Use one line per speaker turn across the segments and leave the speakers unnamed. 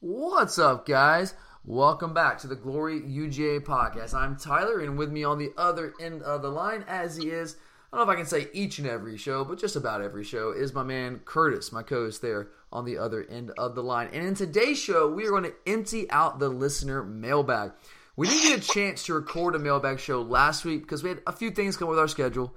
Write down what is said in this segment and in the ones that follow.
What's up, guys? Welcome back to the Glory UGA podcast. I'm Tyler, and with me on the other end of the line, as he is, I don't know if I can say each and every show, but just about every show, is my man Curtis, my co host there on the other end of the line. And in today's show, we are going to empty out the listener mailbag. We didn't get a chance to record a mailbag show last week because we had a few things come with our schedule.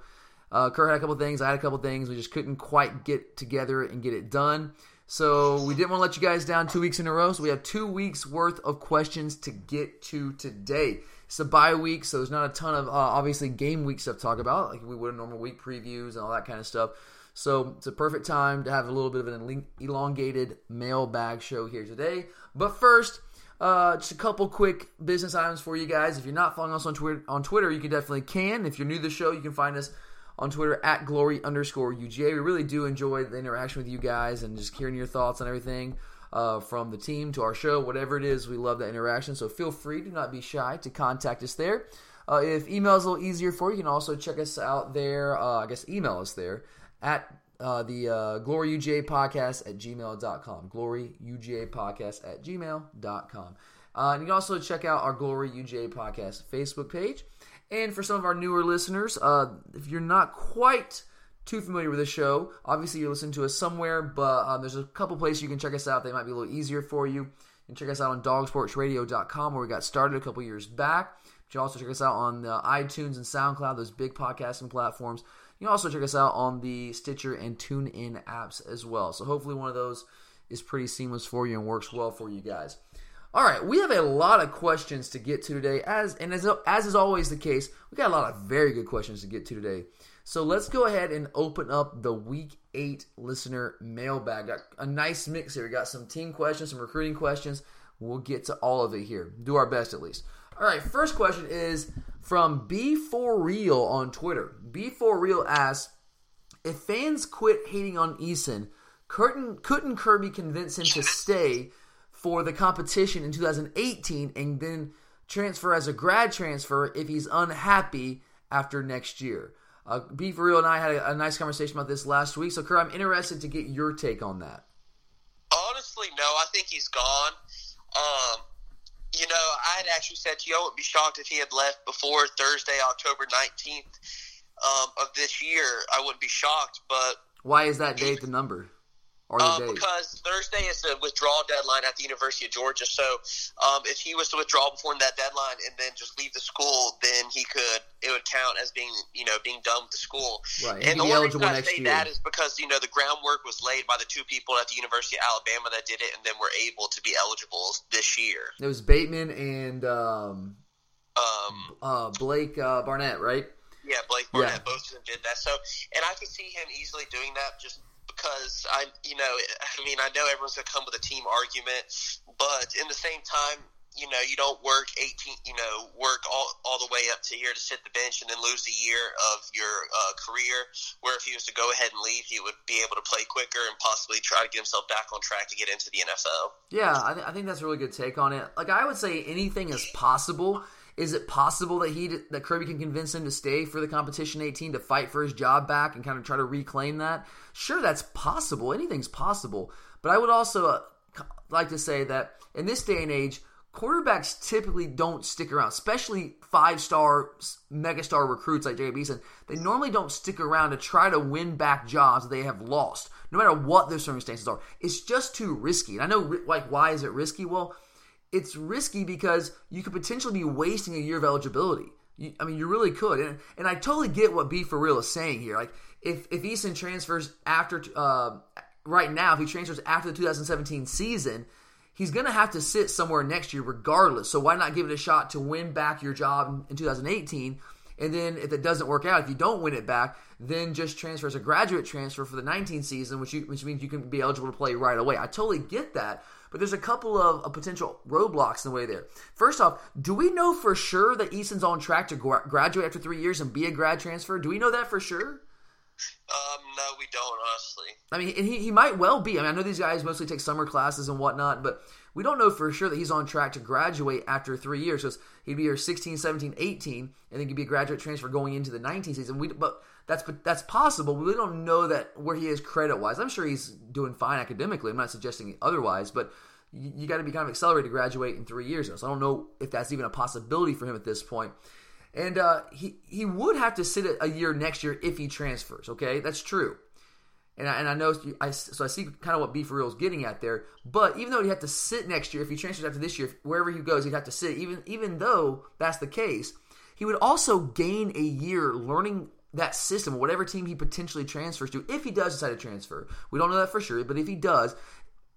Uh, Kurt had a couple things, I had a couple things. We just couldn't quite get together and get it done. So we didn't want to let you guys down two weeks in a row. So we have two weeks worth of questions to get to today. It's a bye week, so there's not a ton of uh, obviously game week stuff to talk about, like we would a normal week previews and all that kind of stuff. So it's a perfect time to have a little bit of an elongated mailbag show here today. But first, uh, just a couple quick business items for you guys. If you're not following us on Twitter, on Twitter, you can definitely can. If you're new to the show, you can find us on Twitter at glory underscore UGA. We really do enjoy the interaction with you guys and just hearing your thoughts on everything. Uh, from the team to our show, whatever it is, we love that interaction. So feel free, do not be shy to contact us there. Uh, if email is a little easier for you, you can also check us out there. Uh, I guess email us there at uh, the uh, Glory UGA podcast at gmail.com. Glory UGA podcast at gmail.com. Uh, and you can also check out our Glory UGA podcast Facebook page. And for some of our newer listeners, uh, if you're not quite too familiar with the show, obviously you're listening to us somewhere, but um, there's a couple places you can check us out. They might be a little easier for you. You can check us out on dogsportsradio.com where we got started a couple years back. You can also check us out on uh, iTunes and SoundCloud, those big podcasting platforms. You can also check us out on the Stitcher and TuneIn apps as well. So hopefully one of those is pretty seamless for you and works well for you guys. All right, we have a lot of questions to get to today, as and as as is always the case, we got a lot of very good questions to get to today. So let's go ahead and open up the Week Eight listener mailbag. Got a nice mix here. We got some team questions, some recruiting questions. We'll get to all of it here. Do our best at least. All right, first question is from B4 Real on Twitter. B4 Real asks if fans quit hating on Eason, couldn't couldn't Kirby convince him to stay? For the competition in 2018 and then transfer as a grad transfer if he's unhappy after next year. Uh, Be for real and I had a, a, nice conversation about this last week. So, Kurt, I'm interested to get your take on that.
Honestly, no. I think he's gone. Um, you know, I had actually said to you, I would be shocked if he had left before Thursday, October 19th um, of this year. I wouldn't be shocked, but.
Why is that date the number?
Um, because Thursday is the withdrawal deadline at the University of Georgia. So um, if he was to withdraw before that deadline and then just leave the school, then he could it would count as being you know being done with the school.
Right.
And the only reason I say year. that is because you know the groundwork was laid by the two people at the University of Alabama that did it, and then were able to be eligible this year.
It was Bateman and um, um, uh, Blake uh, Barnett, right?
Yeah, Blake Barnett. Yeah. Both of them did that. So, and I can see him easily doing that just because I, you know, I mean, I know everyone's going to come with a team argument, but in the same time, you know, you don't work 18, you know, work all, all the way up to here to sit the bench and then lose a year of your uh, career. Where if he was to go ahead and leave, he would be able to play quicker and possibly try to get himself back on track to get into the NFL.
Yeah, I, th- I think that's a really good take on it. Like, I would say anything is possible. Is it possible that he that Kirby can convince him to stay for the competition 18 to fight for his job back and kind of try to reclaim that? Sure, that's possible. Anything's possible. But I would also uh, like to say that in this day and age, quarterbacks typically don't stick around, especially five star, megastar recruits like Jacob Eason. They normally don't stick around to try to win back jobs they have lost, no matter what their circumstances are. It's just too risky. And I know, like, why is it risky? Well, it's risky because you could potentially be wasting a year of eligibility. You, I mean, you really could, and and I totally get what B for real is saying here. Like, if if Eason transfers after uh, right now, if he transfers after the 2017 season, he's going to have to sit somewhere next year regardless. So why not give it a shot to win back your job in 2018? And then if it doesn't work out, if you don't win it back, then just transfer as a graduate transfer for the 19 season, which you, which means you can be eligible to play right away. I totally get that. But there's a couple of, of potential roadblocks in the way there. First off, do we know for sure that Eason's on track to gra- graduate after three years and be a grad transfer? Do we know that for sure?
Um, no, we don't, honestly.
I mean, he, he might well be. I mean, I know these guys mostly take summer classes and whatnot, but we don't know for sure that he's on track to graduate after three years. Because he'd be here 16, 17, 18, and then he'd be a graduate transfer going into the 19 season. We, but that's that's possible. We don't know that where he is credit wise. I'm sure he's doing fine academically. I'm not suggesting otherwise, but you, you got to be kind of accelerated to graduate in three years. So I don't know if that's even a possibility for him at this point. And uh, he he would have to sit a year next year if he transfers. Okay, that's true. And I, and I know I so I see kind of what B for real is getting at there. But even though he'd have to sit next year if he transfers after this year, wherever he goes, he'd have to sit. Even even though that's the case, he would also gain a year learning that system, whatever team he potentially transfers to, if he does decide to transfer. We don't know that for sure, but if he does,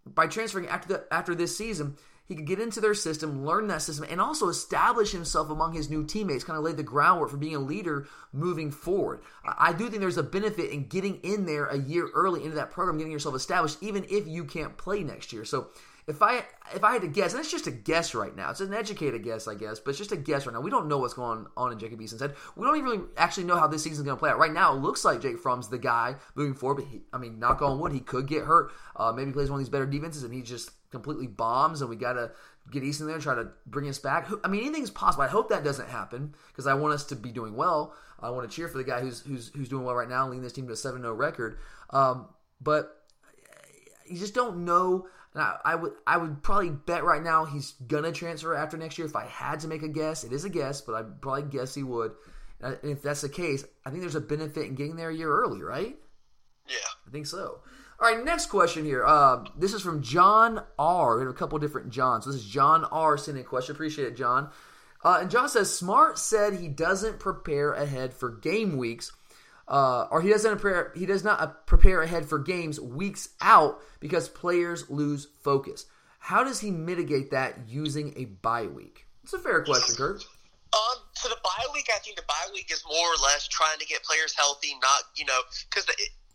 by transferring after the, after this season, he could get into their system, learn that system, and also establish himself among his new teammates, kind of lay the groundwork for being a leader moving forward. I do think there's a benefit in getting in there a year early into that program, getting yourself established, even if you can't play next year. So if I if I had to guess, and it's just a guess right now, it's an educated guess, I guess, but it's just a guess right now. We don't know what's going on in Jacob Eason's head. We don't even really actually know how this season's going to play out. Right now, it looks like Jake Fromm's the guy moving forward, but he, I mean, knock on wood, he could get hurt. Uh, maybe plays one of these better defenses, and he just completely bombs, and we got to get Eason there and try to bring us back. I mean, anything's possible. I hope that doesn't happen because I want us to be doing well. I want to cheer for the guy who's who's who's doing well right now, leading this team to a seven 0 record. Um, but you just don't know now, I would I would probably bet right now he's gonna transfer after next year. If I had to make a guess, it is a guess, but I'd probably guess he would. And if that's the case, I think there's a benefit in getting there a year early, right?
Yeah,
I think so. All right, next question here. Uh, this is from John R. We have a couple different Johns. So this is John R. sending a question. Appreciate it, John. Uh, and John says Smart said he doesn't prepare ahead for game weeks uh, or he doesn't prepare, he does not uh, prepare ahead for games weeks out because players lose focus. How does he mitigate that using a bye week? It's a fair question, Kurt.
Um, so the bye week, I think the bye week is more or less trying to get players healthy, not you know, because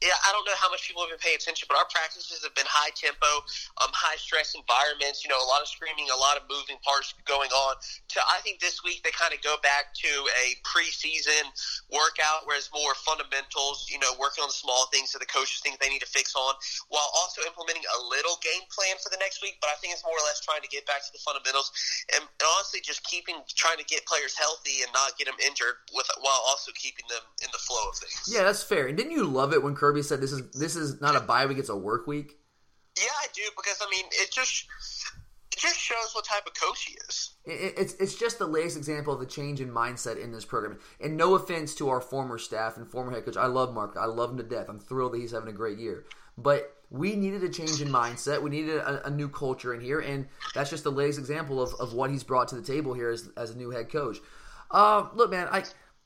I don't know how much people have been paying attention, but our practices have been high tempo, um, high stress environments. You know, a lot of screaming, a lot of moving parts going on. To I think this week they kind of go back to a preseason workout, whereas more fundamentals. You know, working on the small things that the coaches think they need to fix on, while also implementing a little game plan for the next week. But I think it's more or less trying to get back to the fundamentals and, and honestly just keeping trying to get players healthy and not get them injured, with while also keeping them in the flow of things.
Yeah, that's fair. And didn't you love it when Kirk Kirby said this is this is not a bye week; it's a work week.
Yeah, I do because I mean it just it just shows what type of coach he is.
It, it's it's just the latest example of the change in mindset in this program. And no offense to our former staff and former head coach, I love Mark. I love him to death. I'm thrilled that he's having a great year. But we needed a change in mindset. We needed a, a, new culture in here, and that's just the latest example of, of what he's brought to the table here as, as a new head coach. Uh, look, man, I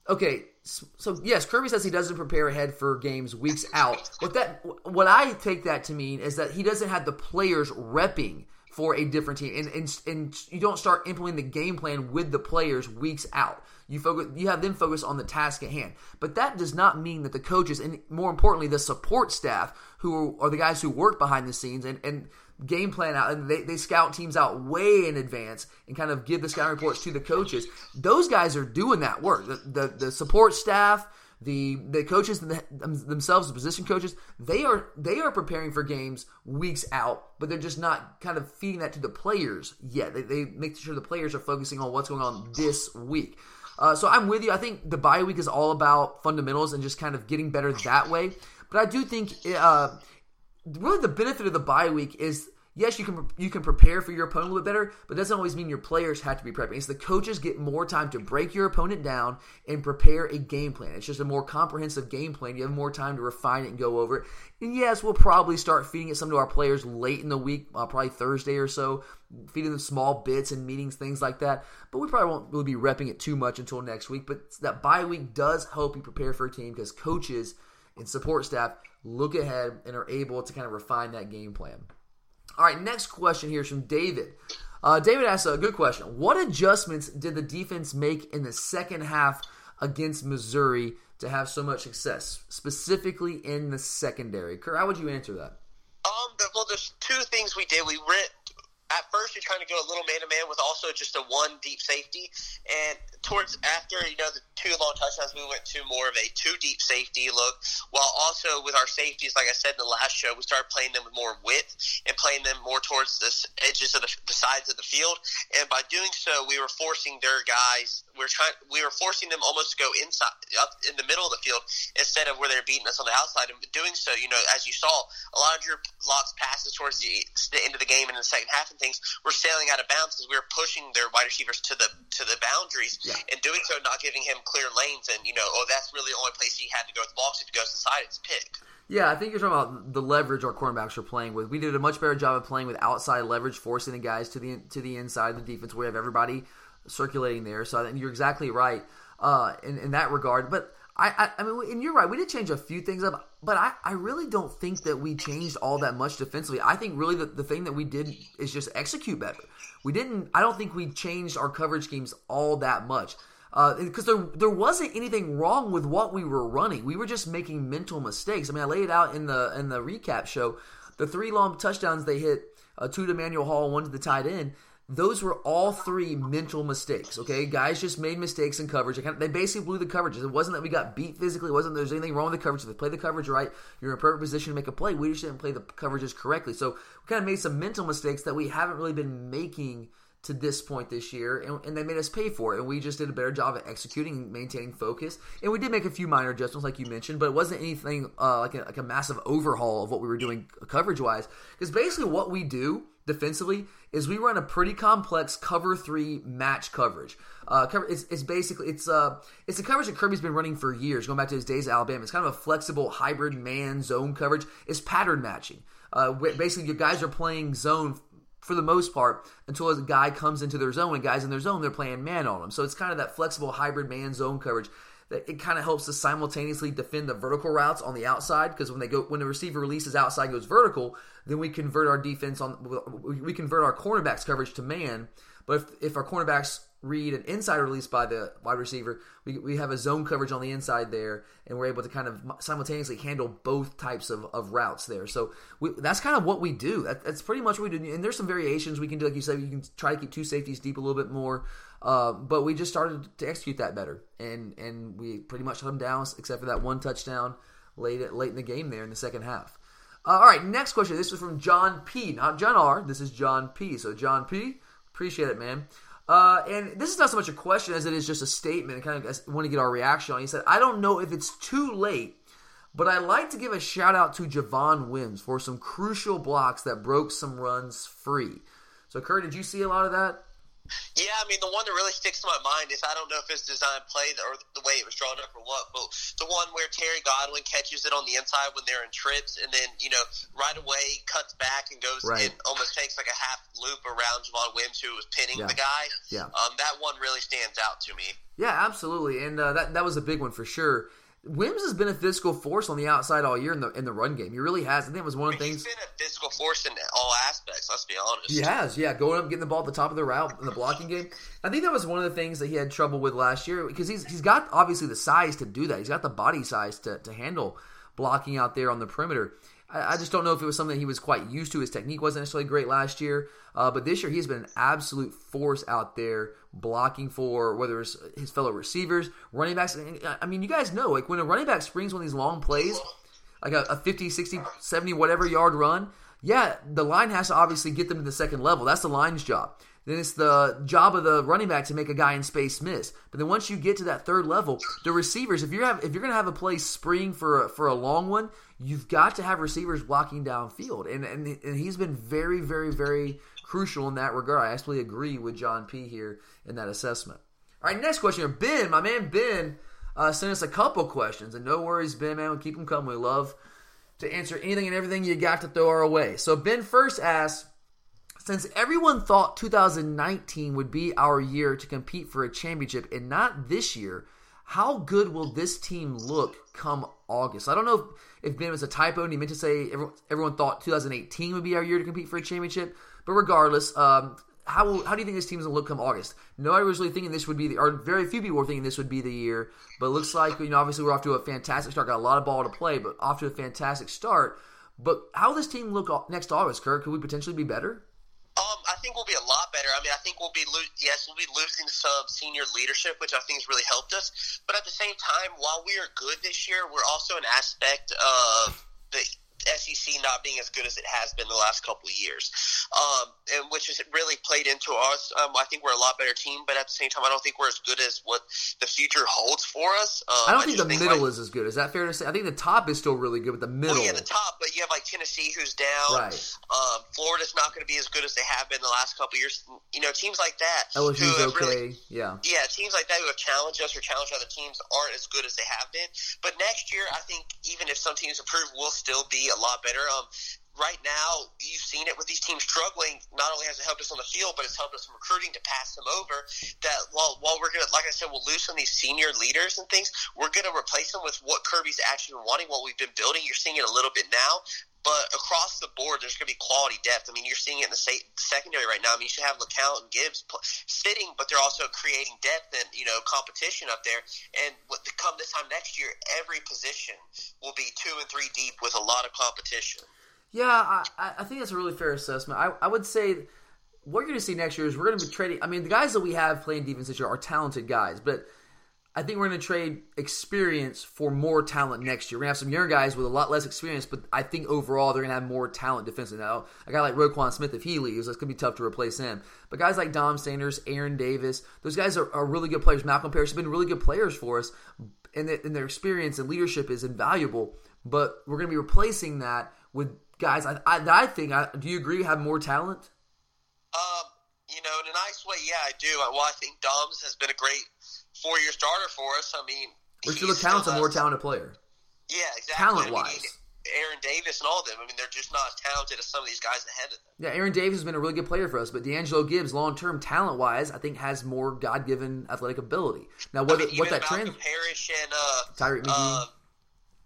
okay so yes, Kirby says he doesn't prepare ahead for games weeks out. What that what I take that to mean is that he doesn't have the players repping for a different team, and and, and you don't start implementing the game plan with the players weeks out. You focus, you have them focus on the task at hand. But that does not mean that the coaches and more importantly the support staff, who are the guys who work behind the scenes and and game plan out and they, they scout teams out way in advance and kind of give the scouting reports to the coaches. Those guys are doing that work. The, the, the support staff the the coaches themselves the position coaches they are they are preparing for games weeks out but they're just not kind of feeding that to the players yet. They, they make sure the players are focusing on what's going on this week. Uh, so i'm with you. I think the bye week is all about fundamentals and just kind of getting better that way. But i do think uh, really the benefit of the bye week is yes, you can you can prepare for your opponent a little bit better, but doesn't always mean your players have to be prepping. It's the coaches get more time to break your opponent down and prepare a game plan. It's just a more comprehensive game plan. You have more time to refine it and go over it. And yes, we'll probably start feeding it some to our players late in the week, uh, probably Thursday or so, feeding them small bits and meetings, things like that. But we probably won't really be repping it too much until next week. But that bye week does help you prepare for a team because coaches and support staff look ahead and are able to kind of refine that game plan. All right, next question here is from David. Uh, David asks a good question. What adjustments did the defense make in the second half against Missouri to have so much success, specifically in the secondary? Kurt, how would you answer that?
Um, well, there's two things we did. We went at first tried trying to go a little man to man with also just a one deep safety. And towards after you know the two long touchdowns, we went to more of a two deep safety look. While also with our safeties, like I said in the last show, we started playing them with more width and playing them more towards the edges of the, the sides of the field. And by doing so, we were forcing their guys. We were trying. We were forcing them almost to go inside, up in the middle of the field instead of where they're beating us on the outside. And doing so, you know, as you saw, a lot of Drew Lock's passes towards the, the end of the game and in the second half and things were sailing out of bounds because we were pushing their wide receivers to the to the boundaries yeah. and doing so, not giving him clear lanes. And you know, oh, that's really the only place he had to go with the ball. So if he goes inside, it's pick.
Yeah, I think you're talking about the leverage our cornerbacks are playing with. We did a much better job of playing with outside leverage, forcing the guys to the to the inside of the defense. We have everybody circulating there, so I think you're exactly right uh, in in that regard. But I, I, I mean, and you're right. We did change a few things up, but I, I really don't think that we changed all that much defensively. I think really the, the thing that we did is just execute better. We didn't. I don't think we changed our coverage schemes all that much because uh, there there wasn't anything wrong with what we were running. We were just making mental mistakes. I mean, I laid it out in the in the recap show. The three long touchdowns they hit, uh, two to Emmanuel Hall, one to the tight end. Those were all three mental mistakes. Okay, guys just made mistakes in coverage. They basically blew the coverages. It wasn't that we got beat physically. It wasn't there's anything wrong with the coverage. If they play the coverage right, you're in a perfect position to make a play. We just didn't play the coverages correctly. So we kind of made some mental mistakes that we haven't really been making to this point this year, and, and, they made us pay for it. And we just did a better job at executing maintaining focus. And we did make a few minor adjustments, like you mentioned, but it wasn't anything uh, like, a, like a massive overhaul of what we were doing coverage wise. Because basically, what we do defensively is we run a pretty complex cover three match coverage. Uh, cover, it's, it's, basically it's uh it's a coverage that Kirby's been running for years, going back to his days at Alabama. It's kind of a flexible hybrid man zone coverage. It's pattern matching. Uh, basically, your guys are playing zone for the most part until a guy comes into their zone and guys in their zone they're playing man on them. So it's kind of that flexible hybrid man zone coverage that it kind of helps to simultaneously defend the vertical routes on the outside because when they go when the receiver releases outside goes vertical, then we convert our defense on we convert our cornerbacks coverage to man. But if, if our cornerbacks read an inside release by the wide receiver. We, we have a zone coverage on the inside there, and we're able to kind of simultaneously handle both types of, of routes there. So we, that's kind of what we do. That, that's pretty much what we do. And there's some variations we can do. Like you said, you can try to keep two safeties deep a little bit more. Uh, but we just started to execute that better, and and we pretty much shut them down, except for that one touchdown late late in the game there in the second half. Uh, all right, next question. This is from John P. Not John R. This is John P. So John P. Appreciate it, man. Uh, and this is not so much a question as it is just a statement. I kind of want to get our reaction on. He said, "I don't know if it's too late, but I'd like to give a shout out to Javon Wims for some crucial blocks that broke some runs free." So, Kurt, did you see a lot of that?
Yeah, I mean the one that really sticks to my mind is I don't know if it's design play or the way it was drawn up or what, but the one where Terry Godwin catches it on the inside when they're in trips, and then you know right away cuts back and goes right. and almost takes like a half loop around Javon Wims who was pinning yeah. the guy. Yeah, um, that one really stands out to me.
Yeah, absolutely, and uh, that that was a big one for sure. Wims has been a physical force on the outside all year in the in the run game. He really has. I think it was one of the things.
He's been a physical force in all aspects. Let's be honest.
He has, yeah, going up, getting the ball at the top of the route in the blocking game. I think that was one of the things that he had trouble with last year because he's he's got obviously the size to do that. He's got the body size to to handle blocking out there on the perimeter. I, just don't know if it was something he was quite used to. His technique wasn't necessarily great last year, uh, but this year he's been an absolute force out there blocking for whether it's his fellow receivers, running backs. I mean, you guys know, like when a running back springs one of these long plays, like a, a 50, 60, 70, whatever yard run, yeah, the line has to obviously get them to the second level. That's the line's job. Then it's the job of the running back to make a guy in space miss. But then once you get to that third level, the receivers, if you're have, if you're going to have a play spring for a, for a long one, you've got to have receivers blocking downfield. And, and and he's been very very very crucial in that regard. I absolutely agree with John P here in that assessment. All right, next question Ben, my man Ben, uh, sent us a couple questions, and no worries, Ben, man, we'll keep them coming. We love to answer anything and everything you got to throw our way. So Ben first asks since everyone thought 2019 would be our year to compete for a championship and not this year, how good will this team look come August? I don't know if, if Ben was a typo and he meant to say everyone, everyone thought 2018 would be our year to compete for a championship. But regardless, um, how how do you think this team is going to look come August? Nobody was really thinking this would be the, or very few people were thinking this would be the year. But it looks like you know obviously we're off to a fantastic start. Got a lot of ball to play, but off to a fantastic start. But how will this team look next August, Kirk? Could we potentially be better?
I think we'll be a lot better. I mean, I think we'll be lo- yes, we'll be losing some senior leadership, which I think has really helped us. But at the same time, while we are good this year, we're also an aspect of the SEC not being as good as it has been the last couple of years, um, and which has really played into us. Um, I think we're a lot better team, but at the same time, I don't think we're as good as what the future holds for us. Um,
I don't I think the think middle like, is as good. Is that fair to say? I think the top is still really good, but the middle. Well,
yeah, the top, but you have like Tennessee who's down.
Right.
Um, Florida's not going to be as good as they have been the last couple of years. You know, teams like that.
LSU's okay. Really, yeah.
Yeah, teams like that who have challenged us or challenged other teams aren't as good as they have been. But next year, I think even if some teams improve, we'll still be a lot better. Um, right now, you've seen it with these teams struggling. Not only has it helped us on the field, but it's helped us in recruiting to pass them over. That while while we're gonna, like I said, we'll lose some of these senior leaders and things, we're gonna replace them with what Kirby's actually wanting, what we've been building. You're seeing it a little bit now. But across the board, there's going to be quality depth. I mean, you're seeing it in the, the secondary right now. I mean, you should have LeCounte and Gibbs sitting, but they're also creating depth and you know competition up there. And what, come this time next year, every position will be two and three deep with a lot of competition.
Yeah, I, I think that's a really fair assessment. I, I would say what you're going to see next year is we're going to be trading. I mean, the guys that we have playing defense this year are talented guys, but I think we're going to trade experience for more talent next year. We're going to have some younger guys with a lot less experience, but I think overall they're going to have more talent defensively. Now, a guy like Roquan Smith, if he leaves, that's going to be tough to replace him. But guys like Dom Sanders, Aaron Davis, those guys are, are really good players. Malkom Parrish has been really good players for us, and, and their experience and leadership is invaluable. But we're going to be replacing that with guys I, I, I think. I, do you agree? Have more talent?
Um, you know, in a nice way, yeah, I do. Well, I think Doms has been a great four-year starter for us. I mean,
Richard LeCounte's a more talented player.
Yeah, exactly.
Talent wise.
I mean, Aaron Davis and all of them. I mean, they're just not as talented as some of these guys ahead of them.
Yeah, Aaron Davis has been a really good player for us, but Deangelo Gibbs, long term talent wise, I think has more God given athletic ability. Now, what,
I mean,
what that trend?
Parrish and uh,
Tyrique McGhee.
Uh,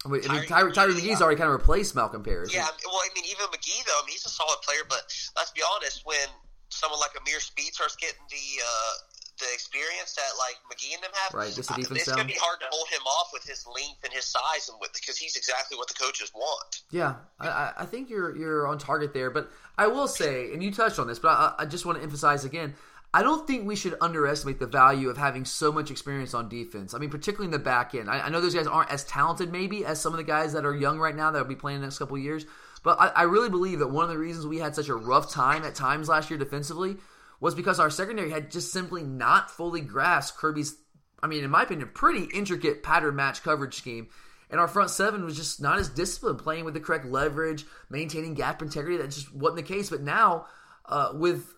I mean, Tyree, Tyree McGhee's already kind of replaced Malkom Parrish.
Yeah, well, I mean, even McGhee though, I mean, he's a solid player, but let's be honest, when someone like Ameer Speed starts getting the uh, the experience that like McGhee and them have,
right? Just a defense
it's going to be hard to hold him off with his length and his size, and with because he's exactly what the coaches want.
Yeah, I, I think you're you're on target there, but I will say, and you touched on this, but I, I just want to emphasize again. I don't think we should underestimate the value of having so much experience on defense. I mean, particularly in the back end. I, I know those guys aren't as talented, maybe, as some of the guys that are young right now that will be playing the next couple years. But I, I really believe that one of the reasons we had such a rough time at times last year defensively was because our secondary had just simply not fully grasped Kirby's, I mean, in my opinion, pretty intricate pattern match coverage scheme. And our front seven was just not as disciplined, playing with the correct leverage, maintaining gap integrity. That just wasn't the case. But now, uh, with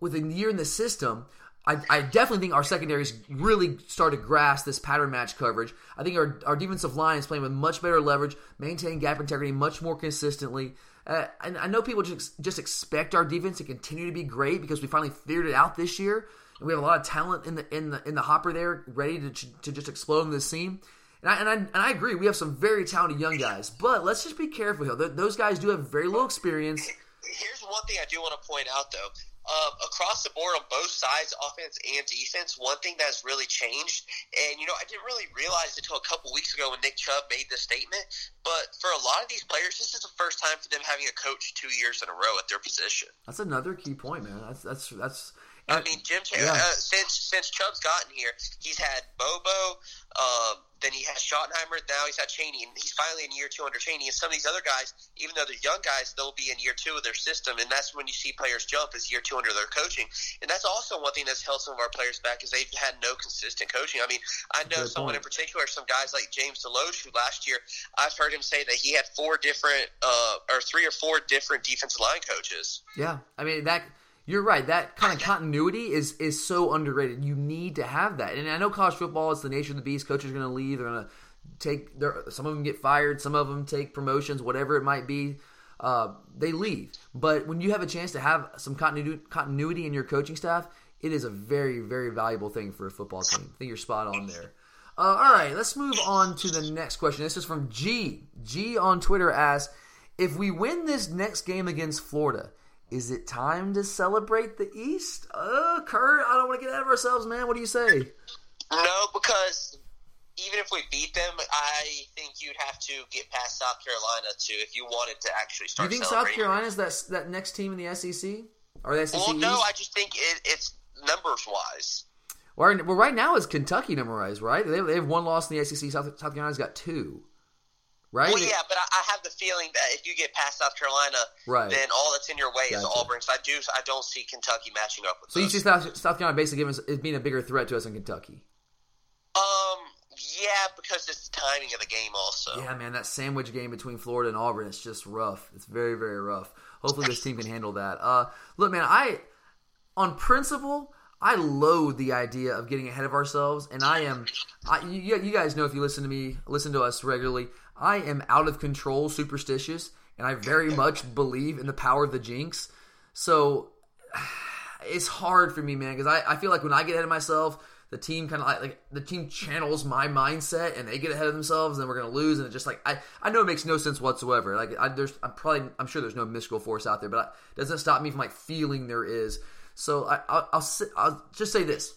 with a year in the system, I, I, definitely think our secondaries really started to grasp this pattern match coverage. I think our, our defensive line is playing with much better leverage, maintaining gap integrity much more consistently. Uh, and I know people just just expect our defense to continue to be great because we finally figured it out this year, and we have a lot of talent in the in the in the hopper there, ready to to just explode in the scene. And I, and I, and I agree, we have some very talented young guys, but let's just be careful here. Those guys do have very little experience.
Here's one thing I do want to point out, though um, across the board on both sides, offense and defense, one thing that's really changed, and you know, I didn't really realize until a couple weeks ago when Nick Chubb made this statement, but for a lot of these players, this is the first time for them having a coach two years in a row at their position.
That's another key point, man. That's that's that's.
I mean, Jim. Yeah. Uh, since since Chubb's gotten here, he's had Bobo. Um, then he has Schottenheimer. Now he's had Chaney, and he's finally in year two under Chaney. And some of these other guys, even though they're young guys, they'll be in year two of their system, and that's when you see players jump is year two under their coaching. And that's also one thing that's held some of our players back is they've had no consistent coaching. I mean, I know Good someone point. in particular, some guys like James Deloche, who last year I've heard him say that he had four different, uh, or three or four different defensive line coaches.
Yeah, I mean that you're right. That kind of continuity is is so underrated. You need to have that. And I know college football is the nature of the beast. Coaches are going to leave. They're going to take. Their, some of them get fired. Some of them take promotions. Whatever it might be, uh, they leave. But when you have a chance to have some continuity, continuity in your coaching staff, it is a very very valuable thing for a football team. I think you're spot on there. Uh, all right, let's move on to the next question. This is from G. G on Twitter asks, if we win this next game against Florida is it time to celebrate the East? Uh, Kurt, I don't want to get ahead of ourselves, man. What do you say?
No, because even if we beat them, I think you'd have to get past South Carolina too if you wanted to actually start.
You think South Carolina's that that next team in the SEC? Or the SEC
Well, no, I just think it, it's numbers wise.
Well, right now is Kentucky numerized, right? They, they have one loss in the SEC. South, South Carolina's got two, right?
Well, yeah, but I, I have the feeling that if you get past South Carolina,
Right.
then all that's in your way is Auburn. So I do, I don't see Kentucky matching up with.
So you see South, South Carolina basically giving us, is being a bigger threat to us than Kentucky.
Um, yeah, because it's the timing of the game also.
Yeah, man, that sandwich game between Florida and Auburn, it's just rough. It's very, very rough. Hopefully this team can handle that. Uh, look, man, I, on principle, I loathe the idea of getting ahead of ourselves, and I am, I, you, you guys know if you listen to me, listen to us regularly, I am out of control, superstitious, and I very much believe in the power of the jinx. So it's hard for me, man, because I, I feel like when I get ahead of myself, the team kind of like, like the team channels my mindset and they get ahead of themselves and then we're gonna lose and it's just like I, I know it makes no sense whatsoever. Like I, there's I'm probably I'm sure there's no mystical force out there but I, it doesn't stop me from like feeling there is. So I I'll, I'll, I'll just say this.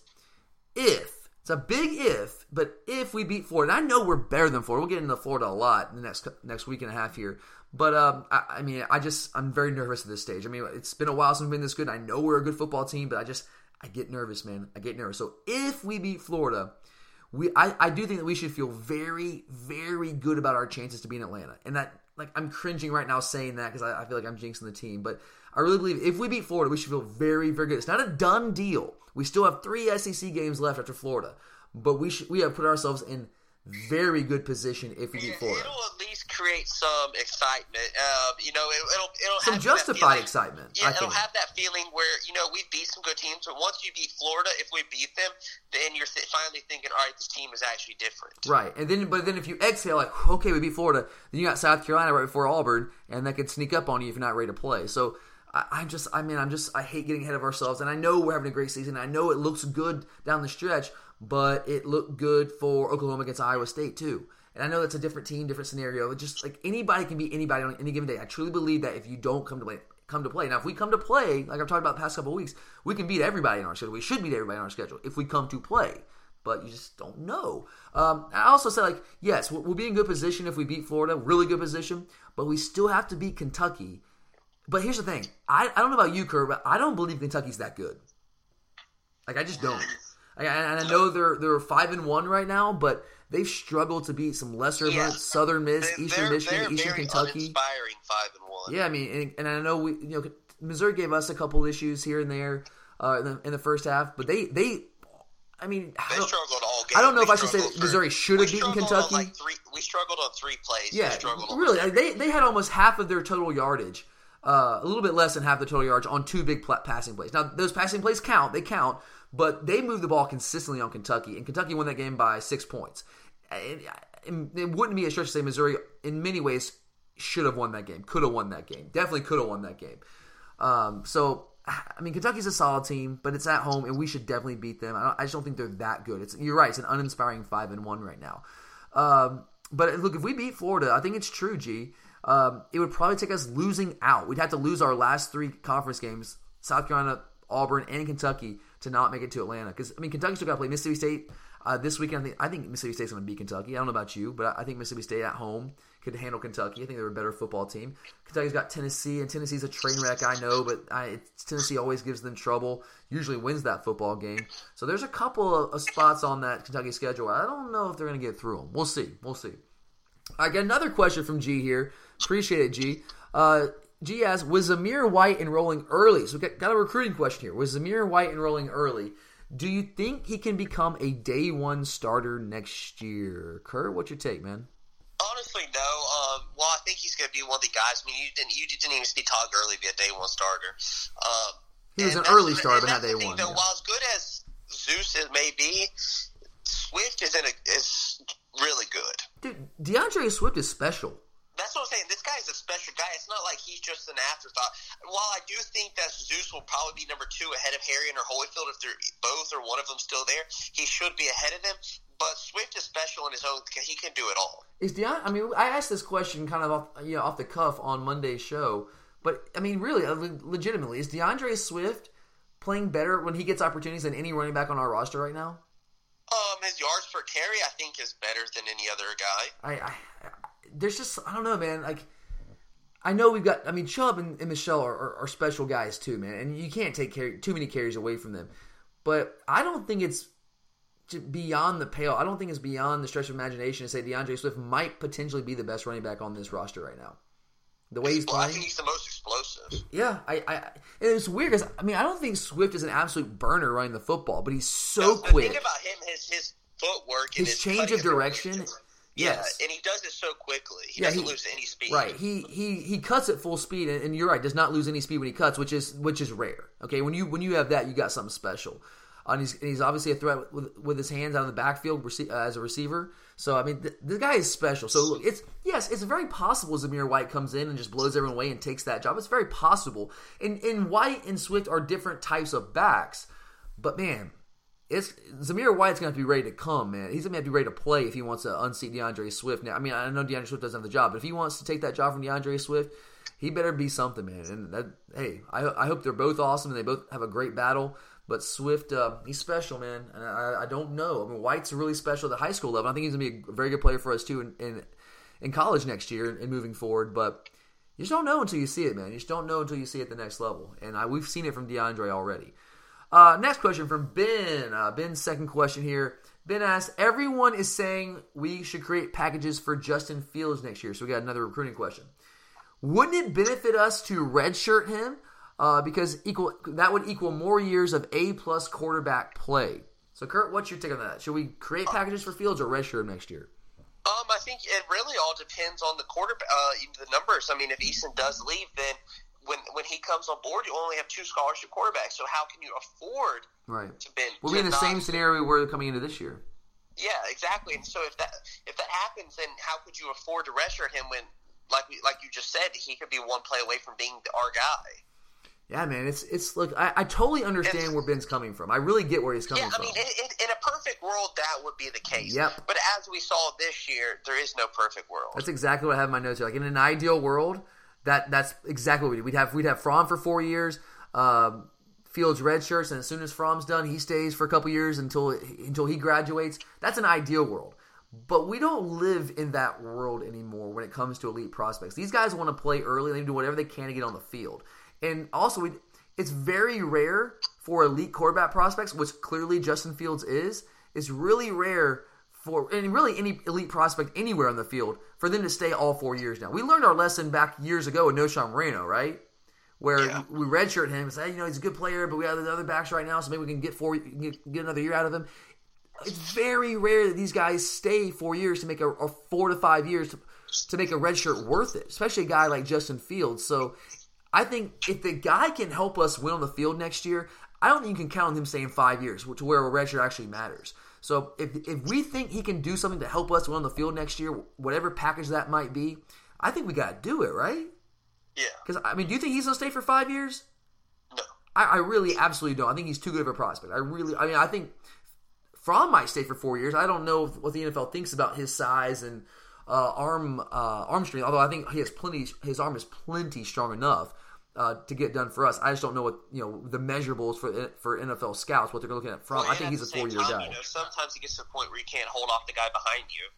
If it's a big if, but if we beat Florida, I know we're better than Florida. We'll get into Florida a lot in the next next week and a half here. But um, I, I mean, I just I'm very nervous at this stage. I mean, it's been a while since we've been this good. I know we're a good football team, but I just I get nervous, man. I get nervous. So if we beat Florida, we I, I do think that we should feel very very good about our chances to be in Atlanta, and that like I'm cringing right now saying that because I, I feel like I'm jinxing the team, but I really believe if we beat Florida, we should feel very very good. It's not a done deal. We still have three SEC games left after Florida, but we should we have put ourselves in very good position if we beat Florida.
It'll at least create some excitement. Uh, you know, it, it'll it'll
Some justified
feeling-
excitement,
Yeah,
I
it'll
think.
have that feeling where you know we beat some good teams, but once you beat Florida, if we beat them, then you're th- finally thinking, all right, this team is actually different.
Right, and then but then if you exhale like okay we beat Florida, then you got South Carolina right before Auburn, and that could sneak up on you if you're not ready to play. So I, just I mean I'm just I hate getting ahead of ourselves, and I know we're having a great season. I know it looks good down the stretch, but it looked good for Oklahoma against Iowa State too. And I know that's a different team, different scenario. Just like anybody can be anybody on any given day. I truly believe that if you don't come to play, come to play. Now, if we come to play, like I've talked about the past couple of weeks, we can beat everybody on our schedule. We should beat everybody on our schedule if we come to play but you just don't know. Um, I also said, like, yes, we'll be in good position if we beat Florida, really good position, but we still have to beat Kentucky. But here's the thing I, I don't know about you, Kurt, but I don't believe Kentucky's that good. Like, I just don't. Like, and I know they're they're five and one right now, but they've struggled to beat some lesser
Yeah.
opponents, Southern Miss,
They-
Eastern
they're,
Michigan,
they're
Eastern Kentucky.
uninspiring five and one.
Yeah, I mean, and, and I know we, you know, Missouri gave us a couple issues here and there uh, in, the, in the first half, but they, they, I mean, I
They
don't-
struggled all game.
I don't know
We
if I should say Missouri should have beaten Kentucky.
like, three, we struggled on three plays.
Yeah,
struggled
really. Like, they they had almost half of their total yardage, uh, a little bit less than half the total yards on two big pla- passing plays. Now those passing plays count; they count, but they moved the ball consistently on Kentucky, and Kentucky won that game by six points. It, it, wouldn't be a stretch to say Missouri, in many ways, should have won that game, could have won that game, definitely could have won that game. Um, so. I mean, Kentucky's a solid team, but it's at home, and we should definitely beat them. I, I just don't think they're that good. It's you're right; it's an uninspiring five and one right now. Um, but look, if we beat Florida, I think it's true, G. Um, it would probably take us losing out. We'd have to lose our last three conference games: South Carolina, Auburn, and Kentucky, to not make it to Atlanta. Because I mean, Kentucky still got to play Mississippi State uh, this weekend. I think, I think Mississippi State's going to beat Kentucky. I don't know about you, but I, I think Mississippi State at home could handle Kentucky. I think they're a better football team. Kentucky's got Tennessee, and Tennessee's a train wreck. I know, but I, Tennessee always gives them trouble. Usually wins that football game. So there's a couple of, of spots on that Kentucky schedule. I don't know if they're going to get through them. We'll see. We'll see. I got another question from G here. Appreciate it, G. Uh, G asks, was Zamir White enrolling early? So we got, got a recruiting question here. Was Zamir White enrolling early? Do you think he can become a day one starter next year? Kurt, what's your take, man?
Honestly, no. Um, well, I think he's going to be one of the guys. I mean, you didn't you didn't even see Todd Gurley be a day one starter. Um,
He was an early starter, but not day
thing,
one,
Though,
yeah.
While as good as Zeus is may be, Swift is in a is really good.
Dude, D'Andre Swift is special.
That's what I'm saying. This guy's a special guy. It's not like he's just an afterthought. While I do think that Zeus will probably be number two ahead of Harry and or Holyfield if they're both or one of them still there, he should be ahead of them. But Swift is special in his own. He can do it all.
Is Deon? I mean, I asked this question kind of off, you know, off the cuff on Monday's show, but I mean, really, uh, legitimately, is D'Andre Swift playing better when he gets opportunities than any running back on our roster right now?
Um, his yards per carry, I think, is better than any other guy.
I there's just I don't know, man. Like I know we've got. I mean, Chubb and, and Michel are, are, are, special guys too, man, and you can't take care, too many carries away from them. But I don't think it's beyond the pale. I don't think it's beyond the stretch of imagination to say D'Andre Swift might potentially be the best running back on this roster right now. The way he's
well,
playing,
I think he's the most explosive.
Yeah, I, I it's weird because I mean I don't think Swift is an absolute burner running the football, but he's so
no,
quick.
Think about him, his his footwork,
his,
his
change of direction. Yes,
yeah, and he does it so quickly. He
yeah,
doesn't
he,
lose any speed.
Right. He he he cuts at full speed, and, and, you're right. Does not lose any speed when he cuts, which is which is rare. Okay, when you when you have that, you got something special. Uh, and he's and he's obviously a threat with, with his hands out of the backfield uh, as a receiver. So I mean, th- the guy is special. So look, it's yes, it's very possible Zamir White comes in and just blows everyone away and takes that job. It's very possible. And and White and Swift are different types of backs, but man, it's Zamir White's gonna have to be ready to come, man. He's gonna have to be ready to play if he wants to unseat D'Andre Swift. Now, I mean, I know D'Andre Swift doesn't have the job, but if he wants to take that job from D'Andre Swift, he better be something, man. And that, hey, I, I hope they're both awesome and they both have a great battle. But Swift, uh, he's special, man. And I, I, don't know. I mean, White's really special at the high school level. I think he's gonna be a very good player for us too in in, in college next year and moving forward. But you just don't know until you see it, man. You just don't know until you see it at the next level. And I, we've seen it from D'Andre already. Uh, next question from Ben. Uh, Ben's second question here. Ben asks, everyone is saying we should create packages for Justin Fields next year. So we got another recruiting question. Wouldn't it benefit us to redshirt him? Uh, because equal that would equal more years of A plus quarterback play. So Kurt, what's your take on that? Should we create packages for Fields or redshirt him next year?
Um, I think it really all depends on the quarterback, uh, the numbers. I mean, if Eason does leave, then when when he comes on board, you only have two scholarship quarterbacks. So how can you afford
right
to bend?
We'll be in the
not,
same scenario we were coming into this year.
Yeah, exactly. And so if that if that happens, then how could you afford to redshirt him when, like we like you just said, he could be one play away from being our guy.
Yeah, man, it's it's look. I, I totally understand and, where Ben's coming from. I really get where he's coming from. yeah.
I mean, in, in, a perfect world, that would be the case.
Yep.
But as we saw this year, there is no perfect world.
That's exactly what I have in my notes here. Like in an ideal world, that that's exactly what we do. We'd have we'd have Fromm for four years. Um, Fields red shirts, and as soon as Fromm's done, he stays for a couple years until until he graduates. That's an ideal world. But we don't live in that world anymore when it comes to elite prospects. These guys want to play early. They do whatever they can to get on the field. And also, we, it's very rare for elite quarterback prospects, which clearly Justin Fields is. It's really rare for, and really any elite prospect anywhere on the field, for them to stay all four years now. We learned our lesson back years ago with Knowshon Moreno, right? Where yeah. we redshirt him and say, you know, he's a good player, but we have the other backs right now, so maybe we can get four, get, get another year out of him. It's very rare that these guys stay four years to make a, a four to five years to, to make a redshirt worth it, especially a guy like Justin Fields. So I think if the guy can help us win on the field next year, I don't think you can count on him staying five years to where a redshirt actually matters. So if, if we think he can do something to help us win on the field next year, whatever package that might be, I think we got to do it, right?
Yeah.
Because I mean, do you think he's gonna stay for five years?
No.
I, I, really absolutely don't. I think he's too good of a prospect. I really, I mean, I think Fromm might stay for four years. I don't know what the NFL thinks about his size and uh, arm uh, arm strength. Although I think he has plenty, his arm is plenty strong enough uh, to get done for us. I just don't know what you know the measurables for for NFL scouts what they're looking at from.
Well,
I think he's a four year guy.
You know, sometimes he gets to a point where you can't hold off the guy behind you.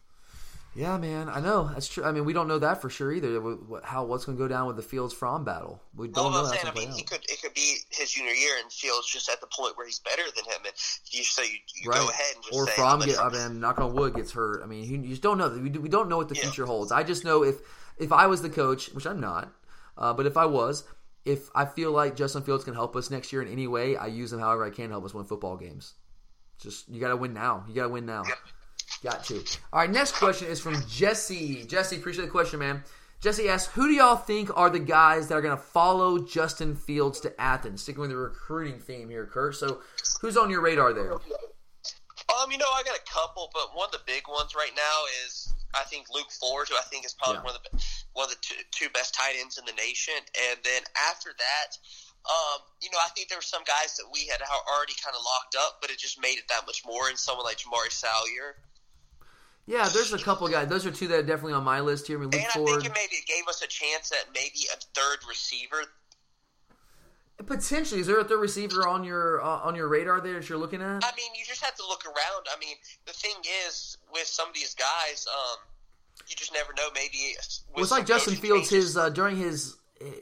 Yeah, man, I know that's true. I mean, we don't know that for sure either. How what's going to go down with the Fields Fromm battle? We don't
well,
know.
I'm saying, I mean, he could it could be his junior year, and Fields just at the point where he's better than him, and you so you, you
right.
go ahead and just
or
say,
Fromm get. I mean, knock on wood gets hurt. I mean, you just don't know. We we don't know what the
Yeah.
future holds. I just know if if I was the coach, which I'm not, uh, but if I was, if I feel like Justin Fields can help us next year in any way, I use him however I can help us win football games. Just you got to win now. You got to win now. Got to. All right, next question is from Jesse. Jesse, appreciate the question, man. Jesse asks, "Who do y'all think are the guys that are going to follow Justin Fields to Athens?" Sticking with the recruiting theme here, Kurt. So, who's on your radar there?
Um, you know, I got a couple, but one of the big ones right now is I think Luke Ford, who I think is probably
Yeah.
one of the one of the two, two best tight ends in the nation. And then after that, um, you know, I think there were some guys that we had already kind of locked up, but it just made it that much more. And someone like Jamaree Salyer,
Yeah, there's a couple guys. Those are two that are definitely on my list here. I mean, Luke
and I
Ford.
think it maybe it gave us a chance at maybe a third receiver.
Potentially, is there a third receiver on your uh, on your radar there that you're looking at?
I mean, you just have to look around. I mean, the thing is with some of these guys, um, you just never know. Maybe
well, it's like Justin Fields his uh, during his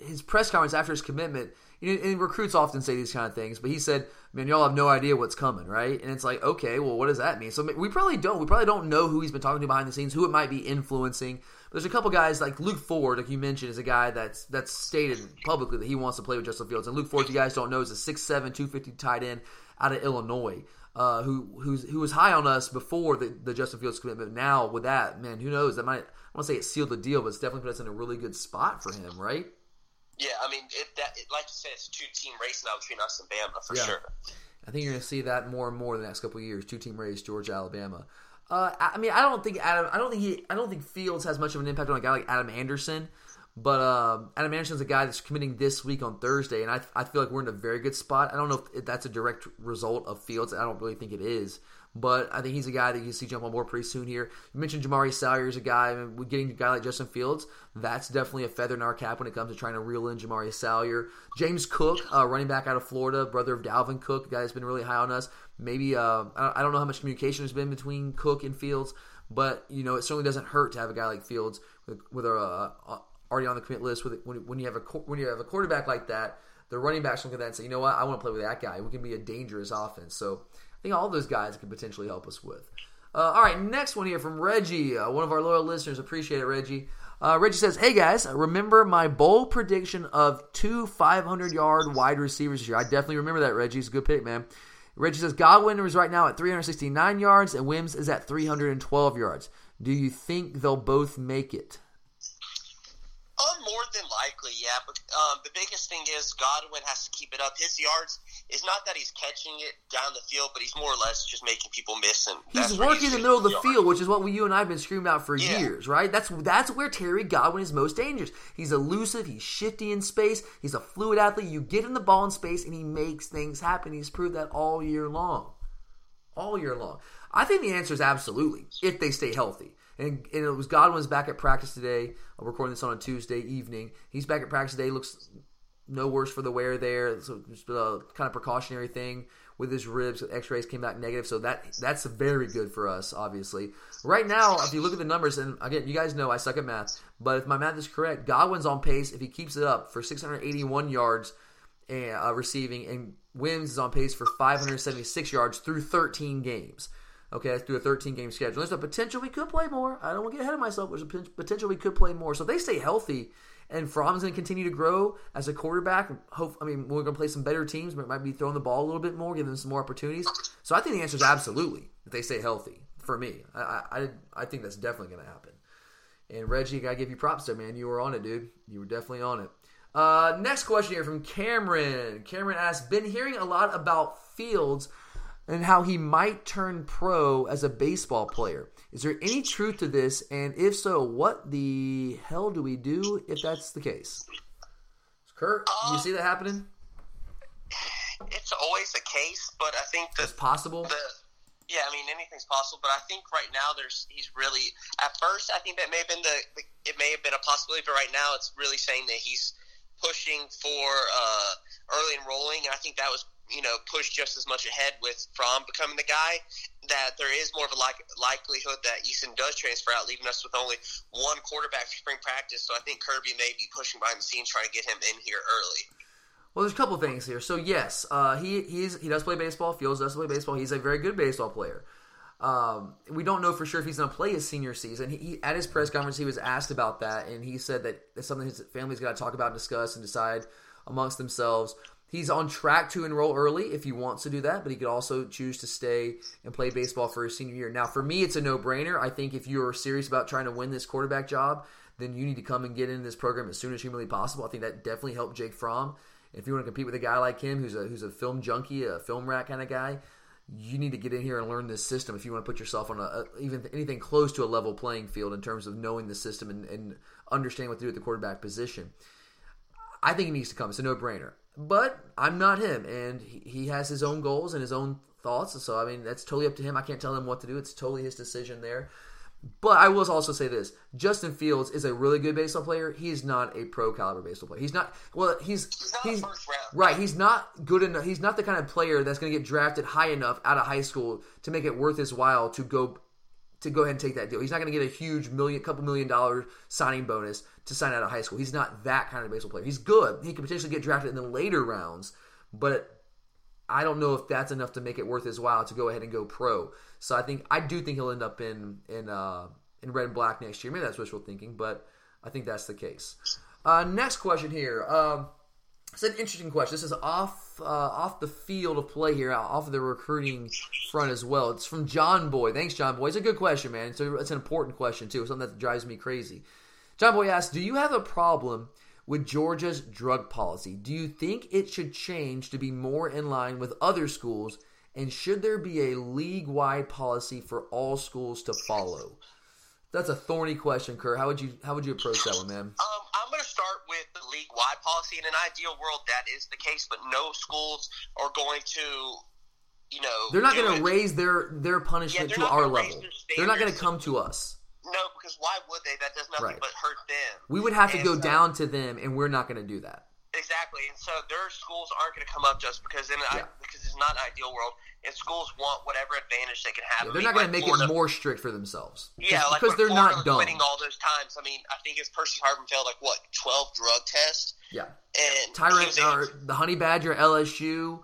his press conference after his commitment. You know, and recruits often say these kind of things, but he said, "Man, y'all have no idea what's coming, right?" And it's like, okay, well, what does that mean? So we probably don't. We probably don't know who he's been talking to behind the scenes, who it might be influencing. There's a couple guys like Luke Ford, like you mentioned, is a guy that's that's stated publicly that he wants to play with Justin Fields. And Luke Ford, you guys don't know, is a 6'7", 250 tight end out of Illinois. Uh, who who's who was high on us before the, the Justin Fields commitment. Now with that, man, who knows? That might I want to say it sealed the deal, but it's definitely put us in a really good spot for him, right?
Yeah, I mean, it, that it, like you said, it's a two team race now between us and Bama for yeah. sure.
I think you're going to see that more and more in the next couple of years. Two team race, Georgia, Alabama. Uh, I mean, I don't think Adam. I don't think he. I don't think Fields has much of an impact on a guy like Adam Anderson. But uh, Adam Anderson's a guy that's committing this week on Thursday, and I, I feel like we're in a very good spot. I don't know if that's a direct result of Fields. I don't really think it is. But I think he's a guy that you see jump on board pretty soon here. You mentioned Jamaree Salyer is a guy. I mean, getting a guy like Justin Fields, that's definitely a feather in our cap when it comes to trying to reel in Jamaree Salyer. James Cook, uh, running back out of Florida, brother of Dalvin Cook, guy that's been really high on us. Maybe uh, I don't know how much communication has been between Cook and Fields, but you know it certainly doesn't hurt to have a guy like Fields with, with a, already on the commit list. With when, when you have a when you have a quarterback like that, the running backs look at that and say, you know what, I want to play with that guy. We can be a dangerous offense. So I think all those guys could potentially help us with. Uh, all right, next one here from Reggie, uh, one of our loyal listeners. Appreciate it, Reggie. Uh, Reggie says, "Hey guys, remember my bold prediction of two 500 yard wide receivers this year? I definitely remember that. Reggie, it's a good pick, man." Reggie says Godwin is right now at 369 yards and Wims is at 312 yards. Do you think they'll both make it?
More than likely, yeah. But um, the biggest thing is Godwin has to keep it up. His yards is not that he's catching it down the field, but he's more or less just making people miss. him.
he's working in the middle of the yard. field, which is what we, you and I have been screaming about for yeah. years, right? That's that's where Terry Godwin is most dangerous. He's elusive. He's shifty in space. He's a fluid athlete. You get in the ball in space, and he makes things happen. He's proved that all year long, all year long. I think the answer is absolutely if they stay healthy. And, and, it was Godwin's back at practice today. I'm recording this on a Tuesday evening. He's back at practice today. Looks no worse for the wear there. So just a kind of precautionary thing with his ribs. X-rays came back negative, so that that's very good for us. Obviously, right now, if you look at the numbers, and again, you guys know I suck at math, but if my math is correct, Godwin's on pace if he keeps it up for 681 yards uh, receiving, and Wims is on pace for 576 yards through 13 games. Okay, through a 13 game schedule. There's a potential we could play more. I don't want to get ahead of myself. There's a potential we could play more. So if they stay healthy and Fromm's going to continue to grow as a quarterback, hope I mean we're going to play some better teams, but might be throwing the ball a little bit more, giving them some more opportunities. So I think the answer is absolutely if they stay healthy. For me, I I, I think that's definitely going to happen. And Reggie, I give you props there, man. You were on it, dude. You were definitely on it. Uh, next question here from Cameron. Cameron asks, been hearing a lot about Fields and how he might turn pro as a baseball player. Is there any truth to this? And if so, what the hell do we do if that's the case? Kurt, do you see that happening?
It's always a case, but I think that
it's possible.
The, yeah, I mean anything's possible, but I think right now there's he's really at first I think that may have been the, the it may have been a possibility, but right now it's really saying that he's pushing for uh, early enrolling, and I think that was you know, push just as much ahead with Fromm becoming the guy, that there is more of a like, likelihood that Eason does transfer out, leaving us with only one quarterback for spring practice. So I think Kirby may be pushing behind the scenes trying to get him in here early.
Well, there's a couple things here. So yes, uh, he he's he does play baseball. Fields does play baseball. He's a very good baseball player. Um, we don't know for sure if he's going to play his senior season. He, he, at his press conference, he was asked about that, and he said that it's something his family's got to talk about, and discuss, and decide amongst themselves. He's on track to enroll early if he wants to do that, but he could also choose to stay and play baseball for his senior year. Now, for me, it's a no brainer. I think if you're serious about trying to win this quarterback job, then you need to come and get in this program as soon as humanly possible. I think that definitely helped Jake Fromm. If you want to compete with a guy like him, who's a who's a film junkie, a film rat kind of guy, you need to get in here and learn this system if you want to put yourself on a, a even anything close to a level playing field in terms of knowing the system and, and understanding what to do at the quarterback position. I think he needs to come. It's a no brainer. But I'm not him, and he, he has his own goals and his own thoughts. So I mean, that's totally up to him. I can't tell him what to do. It's totally his decision there. But I will also say this: Justin Fields is a really good baseball player. He's not a pro caliber baseball player. He's not. Well, he's
he's, he's
right. He's not good enough. He's not the kind of player that's going to get drafted high enough out of high school to make it worth his while to go to go ahead and take that deal. He's not going to get a huge million, couple million dollar signing bonus to sign out of high school. He's not that kind of baseball player. He's good. He could potentially get drafted in the later rounds, but I don't know if that's enough to make it worth his while to go ahead and go pro. So I think I do think he'll end up in in uh, in red and black next year. Maybe that's wishful thinking, but I think that's the case. Uh, next question here. Um, it's an interesting question. This is off uh, off the field of play here, off of the recruiting front as well. It's from John Boy. Thanks, John Boy. It's a good question, man. So it's an important question too. Something that drives me crazy. John Boy asks, "Do you have a problem with Georgia's drug policy? Do you think it should change to be more in line with other schools? And should there be a league-wide policy for all schools to follow?" That's a thorny question, Kurt. How would you how would you approach that one, man?
Um, I'm going to start with the league policy. In an ideal world, that is the case, but no schools are going to, you know,
they're not going
to
raise their their punishment
Yeah,
to our level. They're not going to come to us.
No, because why would they? That does nothing
Right.
but hurt them.
We would have to
And
go
so-
down to them, and we're not going to do that.
Exactly, and so their schools aren't going to come up just because in
Yeah.
I, because it's not an ideal world, and schools want whatever advantage they can have. I
They're
mean,
not going to make
Florida-
it more strict for themselves.
Yeah, like
because they're
Florida
not dumb.
winning all those times. I mean, I think it's Percy Harvin failed like what twelve drug tests,
Yeah,
and Tyrann
or uh, the Honey Badger, LSU.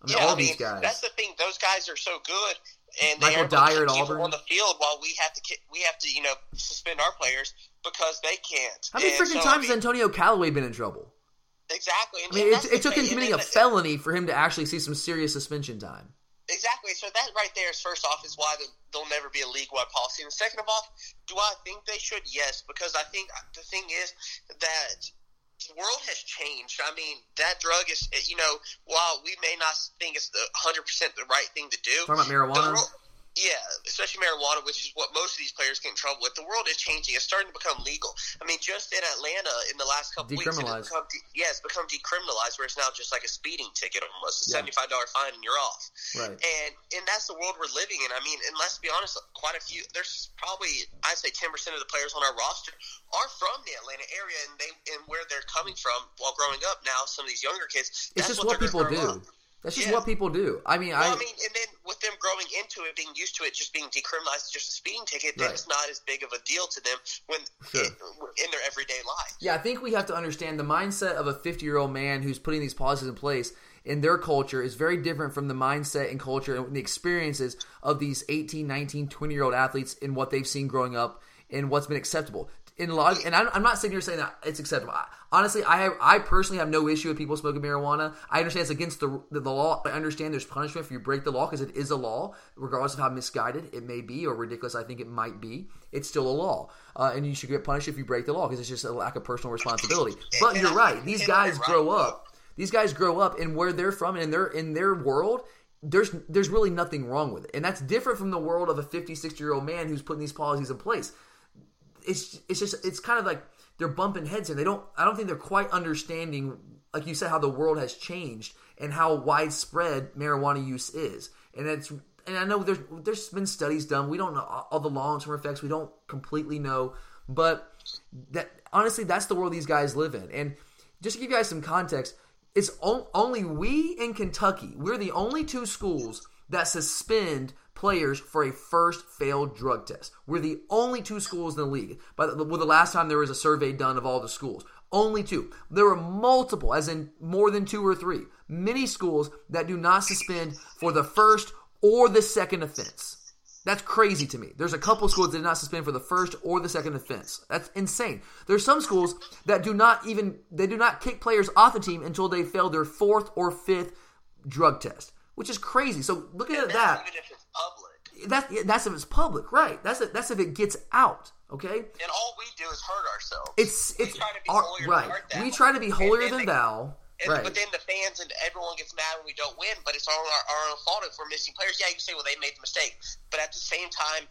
I mean,
yeah,
all
I mean,
these guys.
That's the thing; those guys are so good, and they
Michael
to
Dyer at Auburn.
on the field while we have to we have to you know suspend our players because they can't.
How many freaking
so, I
times
mean,
has Antonio Callaway been in trouble?
Exactly? And,
I mean, it, it took him committing a felony for him to actually see some serious suspension time.
Exactly. So that right there is first off is why the, there'll never be a league wide policy, and second of all, do I think they should? Yes, because I think uh, the thing is that the world has changed. I mean, that drug is you know while we may not think it's the hundred percent the right thing to do.
Talking about marijuana.
world- yeah, especially marijuana, which is what most of these players get in trouble with. The world is changing. It's starting to become legal. I mean, just in Atlanta in the last couple weeks, it has become de- yeah, it's become decriminalized, where it's now just like a speeding ticket almost, a
Yeah.
seventy-five dollar fine, and you're off
Right.
and and that's the world we're living in. I mean, and let's be honest, quite a few. There's probably I'd say ten percent of the players on our roster are from the Atlanta area, and they and where they're coming from while growing up. Now, some of these younger kids,
It's just
what,
what people do.
up.
That's just
Yeah.
what people do. I mean,
Well,
I,
I mean, and then with them growing into it, being used to it, just being decriminalized, just a speeding ticket, then
Right.
it's not as big of a deal to them when
Sure.
in, in their everyday life.
Yeah, I think we have to understand the mindset of a 50 year old man who's putting these policies in place in their culture is very different from the mindset and culture and the experiences of these 18, 19, 20 year old athletes in what they've seen growing up and what's been acceptable. In of, and I'm, I'm not sitting here saying that it's acceptable. I, honestly, I have, I personally have no issue with people smoking marijuana. I understand it's against the the, the law. I understand there's punishment if you break the law because it is a law, regardless of how misguided it may be or ridiculous I think it might be. It's still a law, uh, and you should get punished if you break the law because it's just a lack of personal responsibility. But you're right; these guys grow up. These guys grow up, and where they're from, and in their in their world, there's there's really nothing wrong with it, and that's different from the world of a 50, 60 year old man who's putting these policies in place it's it's just it's kind of like they're bumping heads and they don't I don't think they're quite understanding like you said how the world has changed and how widespread marijuana use is. And it's and I know there's there's been studies done. We don't know all the long term effects. We don't completely know. But that honestly that's the world these guys live in. And just to give you guys some context it's only we in Kentucky we're the only two schools that suspend players for a first failed drug test. We're the only two schools in the league. But well, the last time there was a survey done of all the schools, only two. There were multiple, as in more than two or three, many schools that do not suspend for the first or the second offense. That's crazy to me. There's a couple schools that did not suspend for the first or the second offense. That's insane. There's some schools that do not even they do not kick players off the team until they fail their fourth or fifth drug test, which is crazy. So look at that,
even if it's public.
that's that's if it's public, right? That's if, that's if it gets out. Okay,
And all we do is hurt ourselves.
it's
We
it's
try to be
our-
holier
right.
thou.
We try to be
And
holier than
they-
thou.
And,
Right.
But then the fans and everyone gets mad when we don't win, but it's all our, our own fault if we're missing players. Yeah, you can say, well, they made the mistake. But at the same time,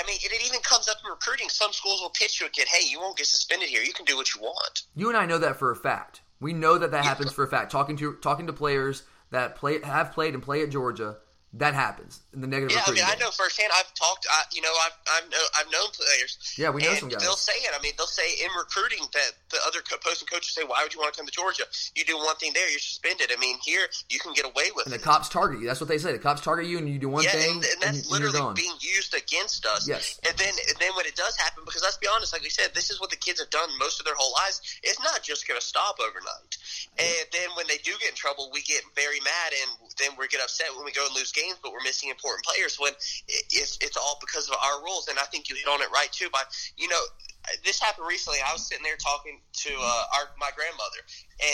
I mean, it, it even comes up in recruiting. Some schools will pitch you a kid, hey, you won't get suspended here. You can do what you want.
You and I know that for a fact. We know that that happens for a fact. Talking to talking to players that play have played and play at Georgia, that happens in the negative.
Yeah, I mean,
game.
I know firsthand. I've talked. I, you know, I've I've, know, I've known players.
Yeah, we know
and
some guys.
They'll say it. I mean, they'll say in recruiting that the other opposing coaches say, "Why would you want to come to Georgia? You do one thing there, you're suspended." I mean, here you can get away with
And the cops target you. That's what they say. The cops target you, and you do one
yeah,
thing,
and, and that's
and you're
literally
gone.
being used against us.
Yes.
And then, and then when it does happen, because let's be honest, like we said, this is what the kids have done most of their whole lives. It's not just going to stop overnight. And then when they do get in trouble, we get very mad, and then we get upset when we go and lose games, but we're missing important players. When it's it's all because of our rules. And I think you hit on it right too. By you know, this happened recently. I was sitting there talking to uh, our my grandmother,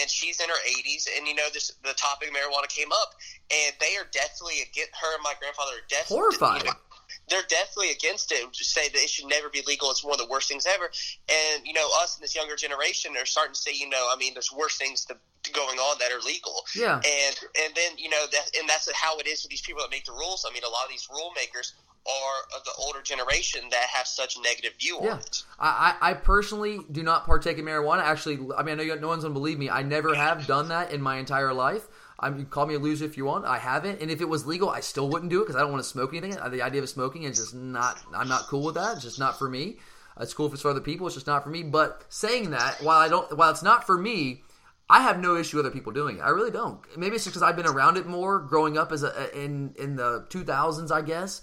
and she's in her 80s, and you know this the topic of marijuana came up, and they are definitely against her and my grandfather are definitely
Horrified.
You know, they're definitely against it. Just say that it should never be legal. It's one of the worst things ever. And you know, us in this younger generation are starting to say, you know, I mean, there's worse things to, to going on that are legal.
Yeah.
And and then you know that, and that's how it is with these people that make the rules. I mean, a lot of these rule makers are of the older generation that have such a negative view
Yeah.
on it.
I, I I personally do not partake in marijuana. Actually, I mean, I know no one's gonna believe me. I never have done that in my entire life. I mean, call me a loser if you want. I haven't, and if it was legal, I still wouldn't do it because I don't want to smoke anything. The idea of smoking is just not. I'm not cool with that. It's just not for me. It's cool if it's for other people. It's just not for me. But saying that, while I don't, while it's not for me, I have no issue with other people doing it. I really don't. Maybe it's just because I've been around it more growing up as a in in the 2000s, I guess,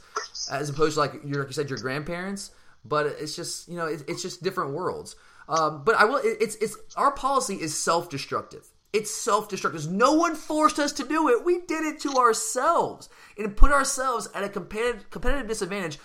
as opposed to like you like you said your grandparents. But it's just you know it, it's just different worlds. Um, but I will. It, it's it's our policy is self destructive. It's self destructive. No one forced us to do it. We did it to ourselves and put ourselves at a competitive disadvantage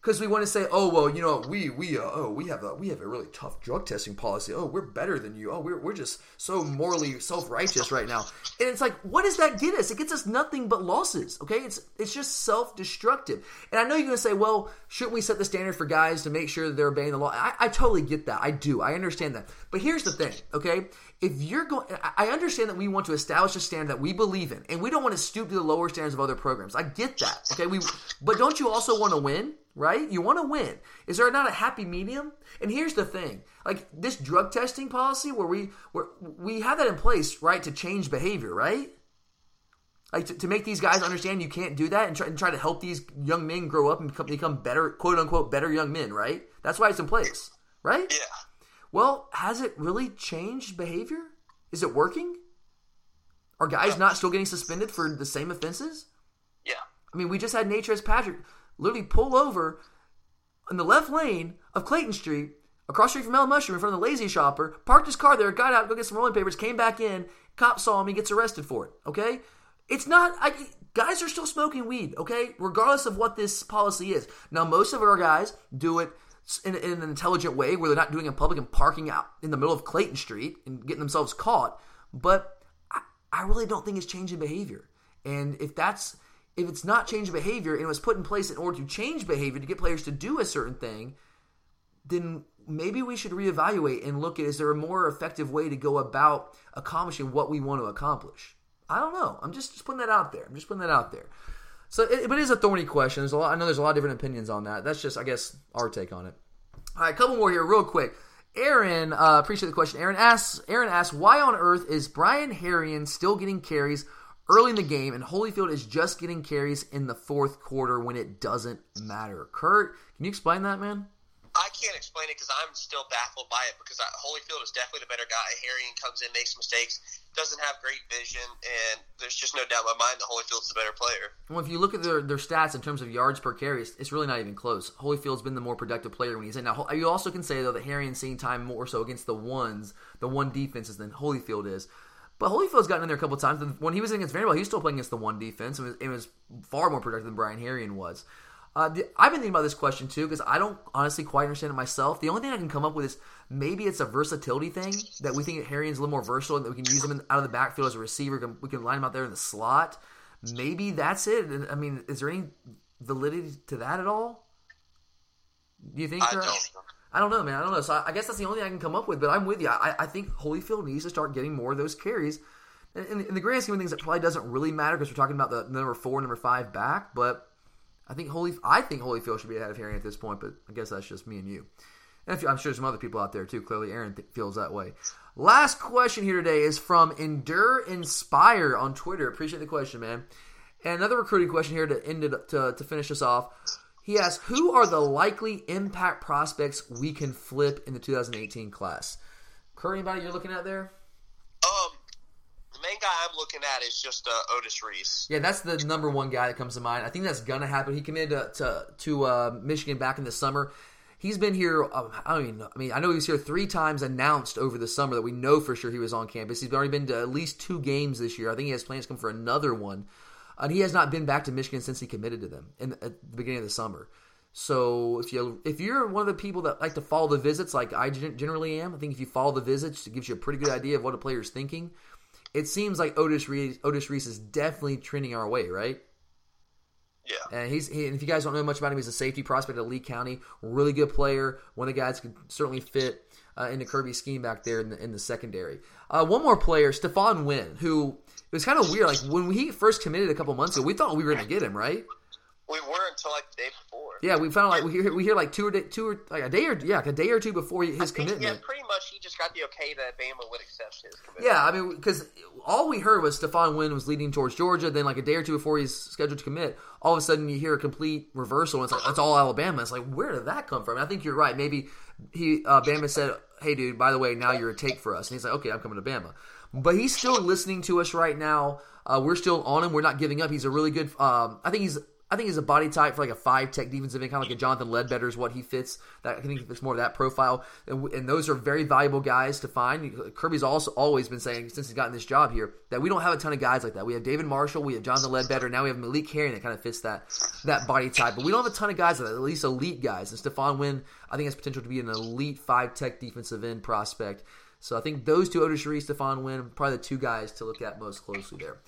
because we want to say, oh well, you know, we we uh, oh we have a we have a really tough drug testing policy. Oh, we're better than you. Oh, we're we're just so morally self righteous right now. And it's like, what does that get us? It gets us nothing but losses. Okay, it's it's just self destructive. And I know you're gonna say, well, shouldn't we set the standard for guys to make sure that they're obeying the law? I, I totally get that. I do. I understand that. But here's the thing. Okay, if you're going, I understand that we want to establish a standard that we believe in, and we don't want to stoop to the lower standards of other programs. I get that. Okay, we, but don't you also want to win? right? You want to win. Is there not a happy medium? And here's the thing: like this drug testing policy, where we where we have that in place, right, to change behavior, right? Like to, to make these guys understand you can't do that, and try, and try to help these young men grow up and become, become better, quote unquote, better young men, right? That's why it's in place, right?
Yeah.
Well, has it really changed behavior? Is it working? Are guys not still getting suspended for the same offenses?
Yeah.
I mean, we just had Natrez Patrick literally pull over in the left lane of Clayton Street, across the street from El Mushroom, in front of the Lazy Shopper, parked his car there, got out, go get some rolling papers, came back in, cop saw him, he gets arrested for it. Okay, it's not. I, guys are still smoking weed. Okay, regardless of what this policy is. Now, most of our guys do it. In, in an intelligent way, where they're not doing it in public and parking out in the middle of Clayton Street and getting themselves caught. But I, I really don't think it's changing behavior. And if that's if it's not changing behavior and it was put in place in order to change behavior to get players to do a certain thing, then maybe we should reevaluate and look at is there a more effective way to go about accomplishing what we want to accomplish? I don't know. I'm just, just putting that out there. I'm just putting that out there. So, it, but it is a thorny question. There's a lot. I know there's a lot of different opinions on that. That's just, I guess, our take on it. All right, a couple more here, real quick. Aaron, uh, appreciate the question. Aaron asks, Aaron asks, why on earth is Brian Herrien still getting carries early in the game, and Holyfield is just getting carries in the fourth quarter when it doesn't matter. Kurt, can you explain that, man?
I can't explain it because I'm still baffled by it because I, Holyfield is definitely the better guy. Herrien comes in, makes mistakes, doesn't have great vision, and there's just no doubt in my mind that Holyfield's the better player.
Well, if you look at their, their stats in terms of yards per carry, it's, it's really not even close. Holyfield's been the more productive player when he's in. Now, you also can say, though, that Herrien's seeing time more so against the ones, the one defenses than Holyfield is. But Holyfield's gotten in there a couple times. When he was against Vanderbilt, he was still playing against the one defense. It was, it was far more productive than Brian Herrien was. Uh, the, I've been thinking about this question too because I don't honestly quite understand it myself. The only thing I can come up with is maybe it's a versatility thing that we think Herrien's a little more versatile and that we can use him in, out of the backfield as a receiver. We can, we can line him out there in the slot. Maybe that's it. I mean, is there any validity to that at all? Do you think?
I don't.
I don't know, man. I don't know. So I, I guess that's the only thing I can come up with. But I'm with you. I, I think Holyfield needs to start getting more of those carries. In, in, in the grand scheme of things, it probably doesn't really matter because we're talking about the number four, number five back. But I think Holy, I think Holyfield should be ahead of Harry at this point. But I guess that's just me and you. And if, I'm sure some other people out there too. Clearly, Aaron th- feels that way. Last question here today is from Endure Inspire on Twitter. Appreciate the question, man. And another recruiting question here to end it to, to finish us off. He asks, "Who are the likely impact prospects we can flip in the 2018 class?" Kurt, anybody you're looking at there?
Um, the main guy I'm looking at is just uh, Otis Reese.
Yeah, that's the number one guy that comes to mind. I think that's gonna happen. He committed to to, to uh, Michigan back in the summer. He's been here. Um, I know. I mean, I know he was here three times announced over the summer that we know for sure he was on campus. He's already been to at least two games this year. I think he has plans to come for another one. And he has not been back to Michigan since he committed to them in, at the beginning of the summer. So if you if you're one of the people that like to follow the visits, like I generally am, I think if you follow the visits, it gives you a pretty good idea of what a player's thinking. It seems like Otis Reese, Otis Reese is definitely trending our way, right?
Yeah.
And he's he, and if you guys don't know much about him, he's a safety prospect at Lee County, really good player. One of the guys could certainly fit uh, in the Kirby scheme back there in the, in the secondary. Uh, one more player, Stephon Wynn, who it was kind of weird. Like when he first committed a couple months ago, we thought we were going to get him, right?
We were until like the day before.
Yeah, we found like we hear we hear like two or day, two or like a day or yeah, like a day or two before his
think,
commitment.
Yeah, pretty much he just got the okay that Bama would accept his commitment.
Yeah, I mean, because all we heard was Stephon Wynn was leading towards Georgia. Then, like a day or two before he's scheduled to commit, all of a sudden you hear a complete reversal. And it's like that's all Alabama. It's like where did that come from? And I think you're right. Maybe he uh, Bama said, "Hey, dude, by the way, now you're a take for us." And he's like, "Okay, I'm coming to Bama." But he's still listening to us right now. Uh, we're still on him. We're not giving up. He's a really good. Um, I think he's I think he's a body type for like a five tech defensive end, kind of like a Jonathan Ledbetter is what he fits. That I think it's more of that profile, and, and, those are very valuable guys to find. Kirby's also always been saying since he's gotten this job here that we don't have a ton of guys like that. We have David Marshall, we have Jonathan Ledbetter, now we have Malik Herring that kind of fits that that body type, but we don't have a ton of guys like that. At least elite guys. And Stephon Wynn, I think has potential to be an elite five tech defensive end prospect. So I think those two, Otis Reese, Stephon Wynn, probably the two guys to look at most closely there.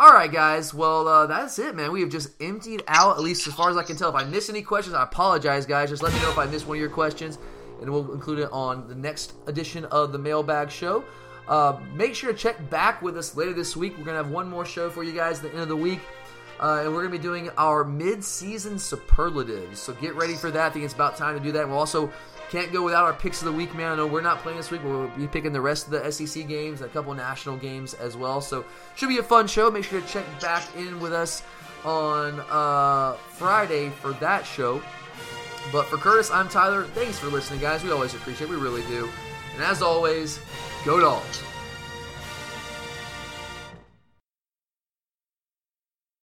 All right, guys. Well, uh, that's it, man. We have just emptied out, at least as far as I can tell. If I miss any questions, I apologize, guys. Just let me know if I missed one of your questions, and we'll include it on the next edition of the Mailbag Show. Uh, make sure to check back with us later this week. We're going to have one more show for you guys at the end of the week. Uh, and we're going to be doing our mid-season superlatives. So get ready for that. I think it's about time to do that. And we'll also can't go without our picks of the week, man. I know we're not playing this week, but we'll be picking the rest of the SEC games, a couple national games as well. So should be a fun show. Make sure to check back in with us on uh, Friday for that show. But for Curtis, I'm Tyler. Thanks for listening, guys. We always appreciate it. We really do. And as always, go dogs.